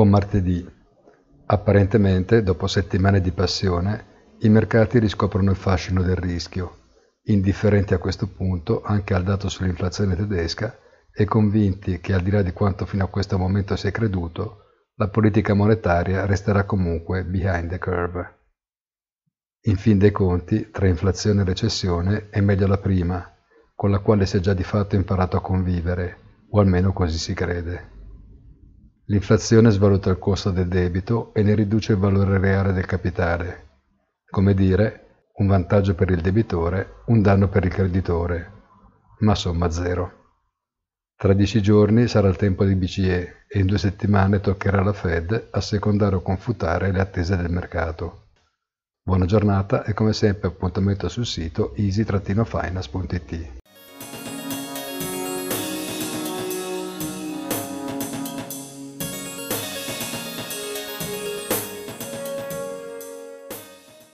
Buon martedì. Apparentemente, dopo settimane di passione, i mercati riscoprono il fascino del rischio, indifferenti a questo punto anche al dato sull'inflazione tedesca e convinti che al di là di quanto fino a questo momento si è creduto, la politica monetaria resterà comunque behind the curve. In fin dei conti, tra inflazione e recessione è meglio la prima, con la quale si è già di fatto imparato a convivere, o almeno così si crede. L'inflazione svaluta il costo del debito e ne riduce il valore reale del capitale. Come dire, un vantaggio per il debitore, un danno per il creditore, ma somma zero. Tra dieci giorni sarà il tempo di BCE e in due settimane toccherà alla Fed assecondare o confutare le attese del mercato. Buona giornata e come sempre appuntamento sul sito easy-finance.it.